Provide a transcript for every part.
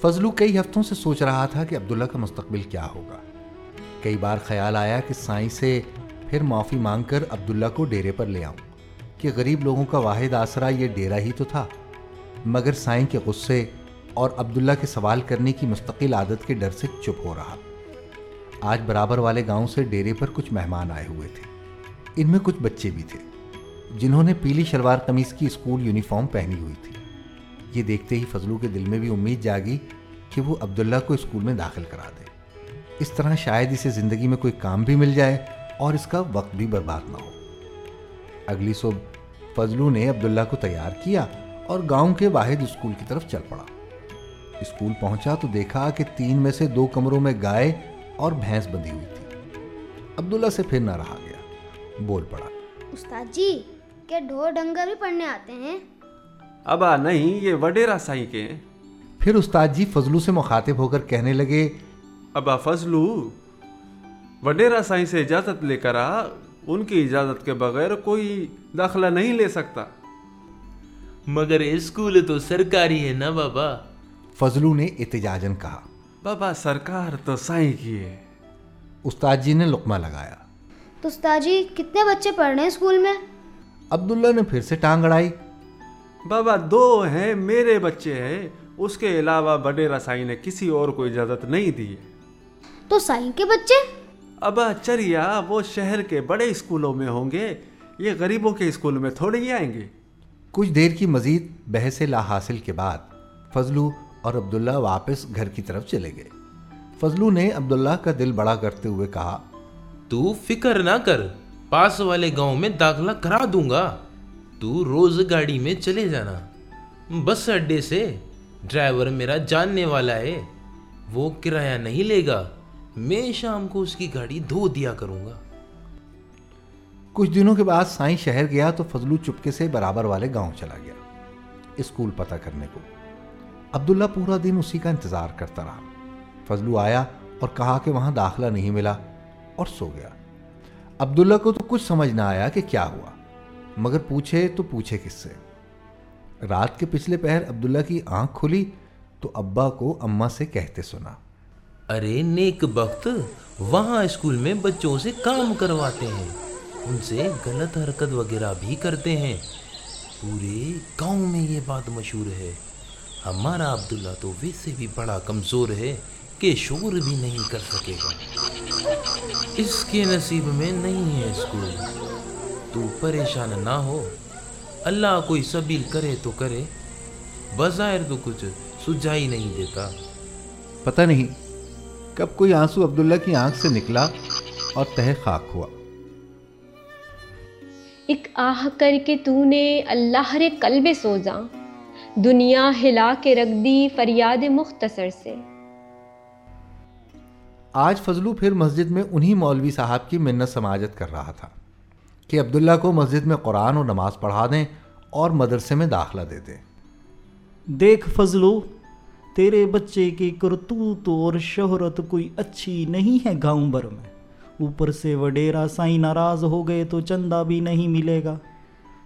فضلو کئی ہفتوں سے سوچ رہا تھا کہ عبداللہ کا مستقبل کیا ہوگا۔ کئی بار خیال آیا کہ سائیں سے پھر معافی مانگ کر عبداللہ کو ڈیرے پر لے آؤں، کہ غریب لوگوں کا واحد آسرا یہ ڈیرا ہی تو تھا۔ مگر سائیں کے غصے اور عبداللہ کے سوال کرنے کی مستقل عادت کے ڈر سے چپ ہو رہا۔ آج برابر والے گاؤں سے ڈیرے پر کچھ مہمان آئے ہوئے تھے۔ ان میں کچھ بچے بھی تھے، جنہوں نے پیلی شلوار قمیص کی اسکول یونیفارم پہنی ہوئی تھی۔ یہ دیکھتے ہی فضلو کے دل میں بھی امید جاگی کہ وہ عبداللہ کو اسکول میں داخل کرا دے۔ اس طرح شاید اسے زندگی میں کوئی کام بھی مل جائے اور اس کا وقت بھی برباد نہ ہو۔ اگلی صبح فضلو نے عبداللہ کو تیار کیا اور گاؤں کے واحد اسکول کی طرف چل پڑا۔ اسکول پہنچا تو دیکھا کہ تین میں سے دو کمروں میں گائے اور بھینس بندھی ہوئی تھی۔ عبداللہ سے پھر نہ رہا گیا۔ بول پڑا، استاد جی کیا ڈھور ڈنگر بھی پڑھنے آتے ہیں؟ ابا نہیں یہ وڈیرا سائی کے۔ ہیں پھر استاد جی فضلو سے مخاطب ہو کر کہنے لگے ابا فضلو وڈیرا سائی سے اجازت لے کر آ ان کی اجازت کے بغیر کوئی داخلہ نہیں لے سکتا۔ مگر اسکول تو سرکاری ہے نا بابا؟ فضلو نے احتجاجن کہا۔ بابا سرکار تو سائی کی ہے۔ استاد جی نے لقمہ لگایا۔ تو استاد جی کتنے بچے پڑھ رہے ہیں اسکول میں؟ عبداللہ نے پھر سے ٹانگ اڑائی۔ بابا دو ہیں میرے بچے ہیں اس کے علاوہ وڈیرا سائی نے کسی اور کو اجازت نہیں دی۔ تو سائن کے بچے؟ ابا چریا وہ شہر کے بڑے اسکولوں میں ہوں گے۔ یہ غریبوں کے اسکول میں تھوڑے ہی آئیں گے۔ کچھ دیر کی مزید بحث لا حاصل کے بعد فضلو اور عبداللہ واپس گھر کی طرف چلے گئے۔ فضلو نے عبداللہ کا دل بڑا کرتے ہوئے کہا تو فکر نہ کر پاس والے گاؤں میں داخلہ کرا دوں گا۔ تو روز گاڑی میں چلے جانا۔ بس اڈے سے ڈرائیور میرا جاننے والا ہے، وہ کرایہ نہیں لے گا۔ میں شام کو اس کی گاڑی دھو دیا کروں گا۔ کچھ دنوں کے بعد سائیں شہر گیا تو فضلو چپکے سے برابر والے گاؤں چلا گیا، اسکول پتہ کرنے کو۔ عبداللہ پورا دن اسی کا انتظار کرتا رہا۔ فضلو آیا اور کہا کہ وہاں داخلہ نہیں ملا اور سو گیا۔ عبداللہ کو تو کچھ سمجھ نہ آیا کہ کیا ہوا۔ مگر پوچھے تو پوچھے کس سے۔ رات کے پچھلے پہر عبداللہ کی آنکھ کھلی تو ابا کو اما سے کہتے سنا۔ ارے نیک بخت، وہاں اسکول میں بچوں سے کام کرواتے ہیں۔ ان سے غلط حرکت وغیرہ بھی کرتے ہیں۔ پورے گاؤں میں یہ بات مشہور ہے۔ ہمارا عبداللہ تو ویسے بھی بڑا کمزور ہے کہ شور بھی نہیں کر سکے گا۔ اس کے نصیب میں نہیں ہے اسکول۔ تو پریشان نہ ہو۔ اللہ کوئی سبیل کرے تو کرے بظاہر تو کچھ سجائی نہیں دیتا۔ پتہ نہیں کب کوئی آنسو عبداللہ کی آنکھ سے نکلا اور تہ خاک ہوا۔ ایک آہ کر کے تو نے اللہ رے قلب سوزا دنیا ہلا کے رکھ دی فریاد مختصر سے۔ آج فضلو پھر مسجد میں انہی مولوی صاحب کی منت سماجت کر رہا تھا۔ کہ عبداللہ کو مسجد میں قرآن اور نماز پڑھا دیں اور مدرسے میں داخلہ دے دیں۔ دیکھ فضلو تیرے بچے کی کرتوت اور شہرت کوئی اچھی نہیں ہے گاؤں بھر میں۔ اوپر سے وڈیرا سائی ناراض ہو گئے تو چندہ بھی نہیں ملے گا۔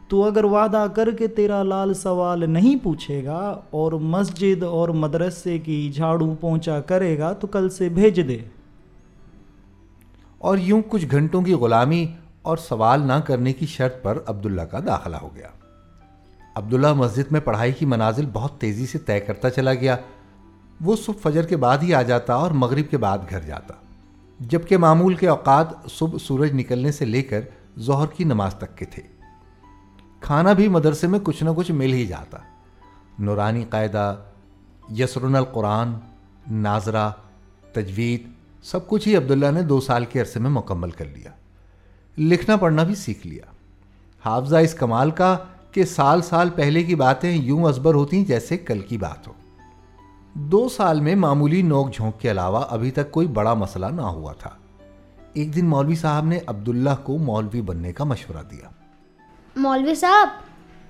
تو اگر وعدہ کر کے تیرا لال سوال نہیں پوچھے گا اور مسجد اور مدرسے کی جھاڑو پہنچا کرے گا تو کل سے بھیج دے۔ اور یوں کچھ گھنٹوں کی غلامی اور سوال نہ کرنے کی شرط پر عبداللہ کا داخلہ ہو گیا۔ عبداللہ مسجد میں پڑھائی کی منازل بہت تیزی سے طے کرتا چلا گیا۔ وہ صبح فجر کے بعد ہی آ جاتا اور مغرب کے بعد گھر جاتا۔ جبکہ معمول کے اوقات صبح سورج نکلنے سے لے کر ظہر کی نماز تک کے تھے۔ کھانا بھی مدرسے میں کچھ نہ کچھ مل ہی جاتا۔ نورانی قاعدہ یسرن القرآن، ناظرہ، تجوید، سب کچھ ہی عبداللہ نے دو سال کے عرصے میں مکمل کر لیا۔ لکھنا پڑھنا بھی سیکھ لیا۔ حافظہ اس کمال کا کہ سال سال پہلے کی باتیں یوں ازبر ہوتی جیسے کل کی بات ہو۔ دو سال میں معمولی نوک جھونک کے علاوہ ابھی تک کوئی بڑا مسئلہ نہ ہوا تھا۔ ایک دن مولوی صاحب نے عبداللہ کو مولوی بننے کا مشورہ دیا۔ مولوی صاحب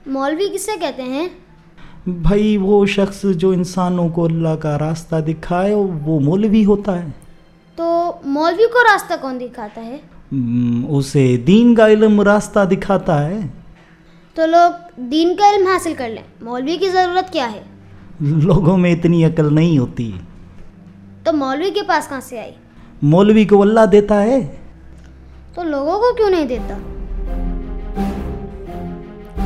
مولوی کسے کہتے ہیں؟ بھائی وہ شخص جو انسانوں کو اللہ کا راستہ دکھائے وہ مولوی ہوتا ہے۔ تو مولوی کو راستہ کون دکھاتا ہے؟ اسے دین کا علم راستہ دکھاتا ہے۔ تو لوگ دین کا علم حاصل کر لیں۔ مولوی کی ضرورت کیا ہے؟ لوگوں میں اتنی عقل نہیں ہوتی۔ تو مولوی کے پاس کہاں سے آئی؟ مولوی کو اللہ دیتا ہے۔ تو لوگوں کو کیوں نہیں دیتا؟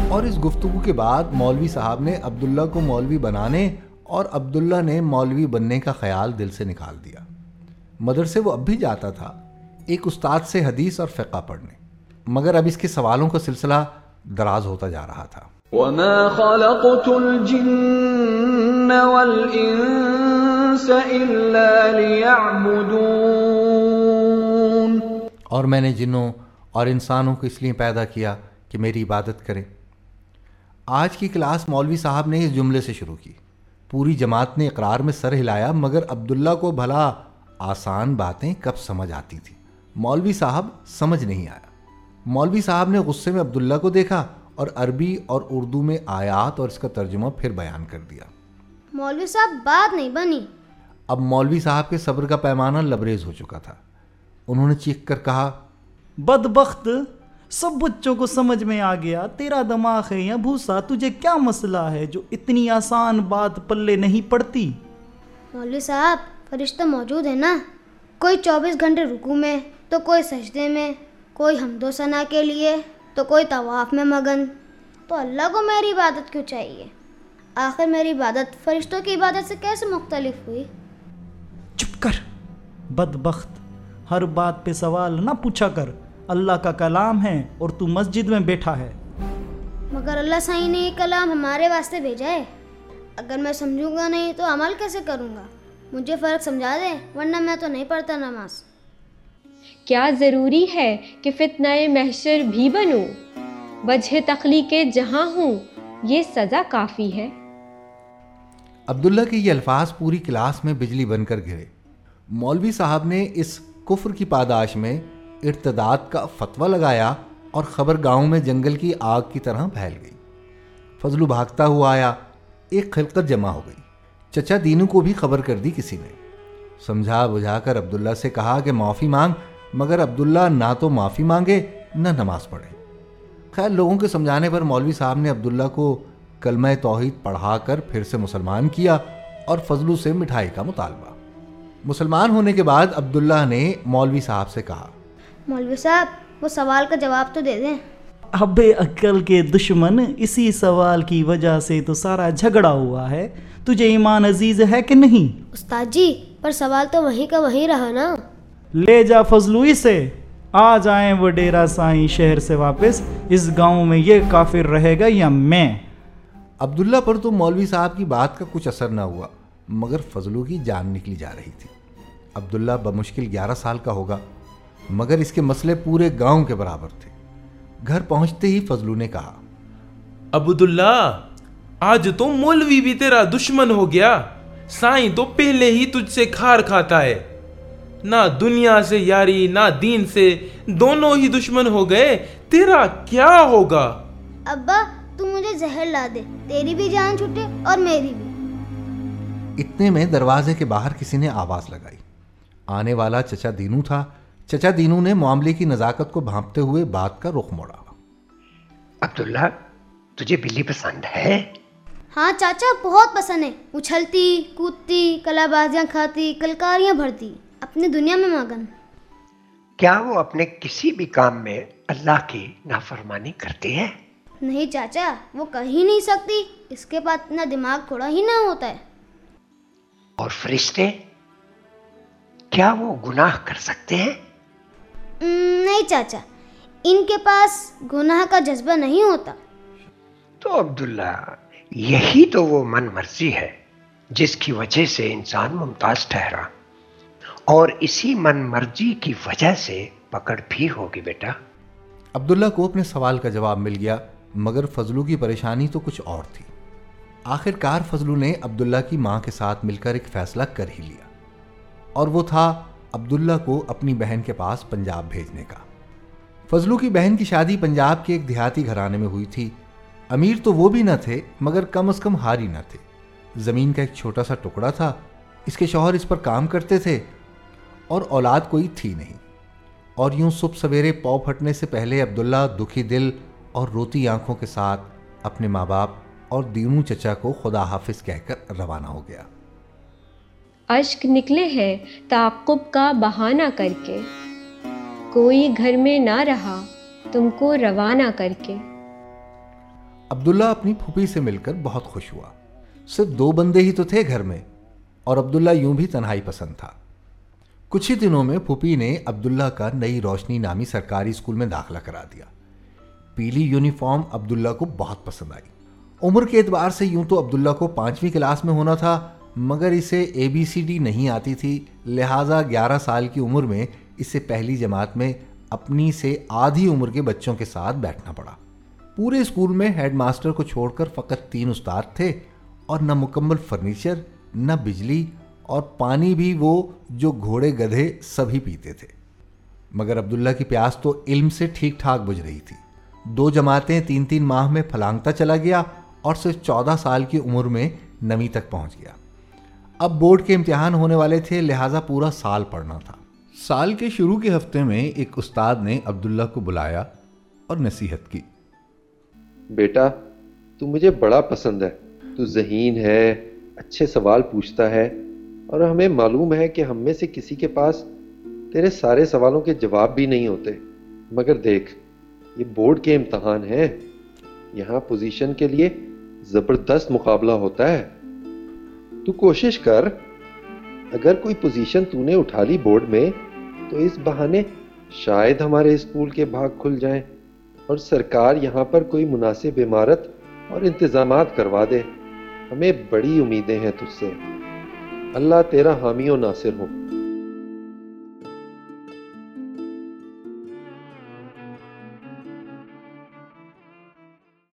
اور اس گفتگو کے بعد مولوی صاحب نے عبداللہ کو مولوی بنانے اور عبداللہ نے مولوی بننے کا خیال دل سے نکال دیا۔ مدرسے وہ اب بھی جاتا تھا۔ ایک استاد سے حدیث اور فقہ پڑھنے۔ مگر اب اس کے سوالوں کا سلسلہ دراز ہوتا جا رہا تھا۔ وما خلقت الجن والانس الا ليعبدون۔ اور میں نے جنوں اور انسانوں کو اس لیے پیدا کیا کہ میری عبادت کریں۔ آج کی کلاس مولوی صاحب نے اس جملے سے شروع کی۔ پوری جماعت نے اقرار میں سر ہلایا مگر عبداللہ کو بھلا آسان باتیں کب سمجھ آتی تھی مولوی صاحب سمجھ نہیں آیا۔ مولوی صاحب نے غصے میں عبداللہ کو دیکھا اور عربی اور اردو میں آیات اور اس کا ترجمہ پھر بیان کر دیا۔ مولوی صاحب بات نہیں بنی۔ اب مولوی صاحب کے صبر کا پیمانہ لبریز ہو چکا تھا۔ انہوں نے چیخ کر کہا بدبخت سب بچوں کو سمجھ میں آ گیا تیرا دماغ ہے یا بھوسا تجھے کیا مسئلہ ہے جو اتنی آسان بات پلے نہیں پڑتی؟ مولوی صاحب فرشتہ موجود ہے نا۔ کوئی چوبیس گھنٹے رکو میں تو کوئی سجدے میں کوئی حمد و ثنا کے لیے تو کوئی طواف میں مگن۔ تو اللہ کو میری عبادت کیوں چاہیے؟ آخر میری عبادت فرشتوں کی عبادت سے کیسے مختلف ہوئی؟ چپ کر۔ بدبخت ہر بات پہ سوال نہ پوچھا کر۔ اللہ کا کلام ہے اور تو مسجد میں بیٹھا ہے۔ مگر اللہ سائی نے یہ کلام ہمارے واسطے بھیجا ہے۔ اگر میں سمجھوں گا نہیں تو عمل کیسے کروں گا؟ مجھے فرق سمجھا دے ورنہ میں تو نہیں پڑھتا نماز۔ کیا ضروری ہے کہ فتنہ محشر بھی بنوں؟ وجہ تخلیق جہاں ہوں، یہ سزا کافی ہے۔ عبداللہ کے یہ الفاظ پوری کلاس میں بجلی بن کر گرے۔ مولوی صاحب نے اس کفر کی پاداش میں ارتداد کا فتویٰ لگایا اور خبر گاؤں میں جنگل کی آگ کی طرح پھیل گئی۔ فضلو بھاگتا ہوا آیا، ایک خلقت جمع ہو گئی۔ چچا دینو کو بھی خبر کر دی کسی نے۔ سمجھا بجھا کر عبداللہ سے کہا کہ معافی مانگ مگر عبداللہ نہ تو معافی مانگے نہ نماز پڑھے۔ خیر لوگوں کے سمجھانے پر مولوی صاحب نے عبداللہ کو کلمہ توحید پڑھا کر پھر سے مسلمان کیا اور فضلو سے مٹھائی کا مطالبہ۔ مسلمان ہونے کے بعد عبداللہ نے مولوی صاحب سے کہا مولوی صاحب وہ سوال کا جواب تو دے دیں۔ اب عقل کے دشمن اسی سوال کی وجہ سے تو سارا جھگڑا ہوا ہے۔ تجھے ایمان عزیز ہے کہ نہیں؟ استاد جی پر سوال تو وہیں کا وہیں رہا نا۔ لے جا فضلوئی سے۔ آ جائیں وہ ڈیرہ سائیں شہر سے واپس۔ اس گاؤں میں یہ کافر رہے گا یا میں؟ عبداللہ پر تو مولوی صاحب کی بات کا کچھ اثر نہ ہوا مگر فضلو کی جان نکلی جا رہی تھی۔ عبداللہ بمشکل گیارہ سال کا ہوگا مگر اس کے مسئلے پورے گاؤں کے برابر تھے۔ گھر پہنچتے ہی فضلو نے کہا عبداللہ آج تو مولوی بھی تیرا دشمن ہو گیا۔ سائیں تو پہلے ہی تجھ سے کھار کھاتا ہے۔ نہ دنیا سے یاری نہ دین سے دونوں ہی دشمن ہو گئے تیرا کیا ہوگا؟ ابا تو مجھے زہر لا دے تیری بھی جان چھٹے اور میری بھی۔ اتنے میں دروازے کے باہر کسی نے آواز لگائی۔ آنے والا چچا دینو تھا۔ چچا دینو نے معاملے کی نزاکت کو بھانپتے ہوئے بات کا رخ موڑا۔ عبداللہ تجھے بلی پسند ہے؟ ہاں چاچا بہت پسند ہے۔ اچھلتی کودتی کلا بازیاں کھاتی کلکاریاں بھرتی۔ اپنے دنیا میں مگن کیا وہ اپنے کسی بھی کام میں اللہ کی نافرمانی کرتی ہے؟ نہیں چاچا وہ کہیں نہیں سکتی۔ اس کے پاس اتنا دماغ تھوڑا ہی نہ ہوتا ہے۔ اور فرشتے کیا وہ گناہ کر سکتے ہیں؟ نہیں چاچا۔ ان کے پاس گناہ کا جذبہ نہیں ہوتا۔ تو عبداللہ یہی تو وہ من مرضی ہے جس کی وجہ سے انسان ممتاز ٹھہرا۔ اور اسی من مرضی کی وجہ سے پکڑ بھی ہوگی بیٹا۔ عبداللہ کو اپنے سوال کا جواب مل گیا، مگر فضلو کی پریشانی تو کچھ اور تھی۔ آخر کار فضلو نے عبداللہ کی ماں کے ساتھ مل کر ایک فیصلہ کر ہی لیا۔ اور وہ تھا عبداللہ کو اپنی بہن کے پاس پنجاب بھیجنے کا۔ فضلو کی بہن کی شادی پنجاب کے ایک دیہاتی گھرانے میں ہوئی تھی۔ امیر تو وہ بھی نہ تھے، مگر کم از کم ہاری نہ تھے۔ زمین کا ایک چھوٹا سا ٹکڑا تھا، اس کے شوہر اس پر کام کرتے تھے۔ اور اولاد کوئی تھی نہیں۔ اور یوں صبح سویرے پاؤ پھٹنے سے پہلے عبداللہ دکھی دل اور روتی آنکھوں کے ساتھ اپنے ماں باپ اور دینو چچا کو خدا حافظ کہہ کر روانہ ہو گیا۔ اشک نکلے ہے تعقب کا بہانہ کر کے۔ کوئی گھر میں نہ رہا تم کو روانہ کر کے۔ عبداللہ اپنی پھوپھی سے مل کر بہت خوش ہوا۔ صرف دو بندے ہی تو تھے گھر میں اور عبداللہ یوں بھی تنہائی پسند تھا۔ کچھ ہی دنوں میں پھوپھی نے عبداللہ کا نئی روشنی نامی سرکاری اسکول میں داخلہ کرا دیا۔ پیلی یونیفارم عبداللہ کو بہت پسند آئی۔ عمر کے اعتبار سے یوں تو عبداللہ کو پانچویں کلاس میں ہونا تھا، مگر اسے اے بی سی ڈی نہیں آتی تھی، لہٰذا گیارہ سال کی عمر میں اسے پہلی جماعت میں اپنی سے آدھی عمر کے بچوں کے ساتھ بیٹھنا پڑا۔ پورے اسکول میں ہیڈ ماسٹر کو چھوڑ کر فقط تین استاد تھے اور نہ مکمل فرنیچر، نہ بجلی اور پانی بھی وہ جو گھوڑے گدھے سبھی پیتے تھے۔ مگر عبداللہ کی پیاس تو علم سے ٹھیک ٹھاک بجھ رہی تھی۔ دو جماعتیں تین تین ماہ میں پھلانگتا چلا گیا اور صرف چودہ سال کی عمر میں نمی تک پہنچ گیا۔ اب بورڈ کے امتحان ہونے والے تھے، لہٰذا پورا سال پڑھنا تھا۔ سال کے شروع کے ہفتے میں ایک استاد نے عبداللہ کو بلایا اور نصیحت کی۔ بیٹا، تو مجھے بڑا پسند ہے۔ تو ذہین ہے، اچھے سوال پوچھتا ہے اور ہمیں معلوم ہے کہ ہم میں سے کسی کے پاس تیرے سارے سوالوں کے جواب بھی نہیں ہوتے۔ مگر دیکھ، یہ بورڈ کے امتحان ہیں۔ یہاں پوزیشن کے لیے زبردست مقابلہ ہوتا ہے۔ تو کوشش کر، اگر کوئی پوزیشن تو نے اٹھا لی بورڈ میں، تو اس بہانے شاید ہمارے اسکول کے بھاگ کھل جائیں اور سرکار یہاں پر کوئی مناسب عمارت اور انتظامات کروا دے۔ ہمیں بڑی امیدیں ہیں تجھ سے۔ اللہ تیرا حامی و ناصر ہو۔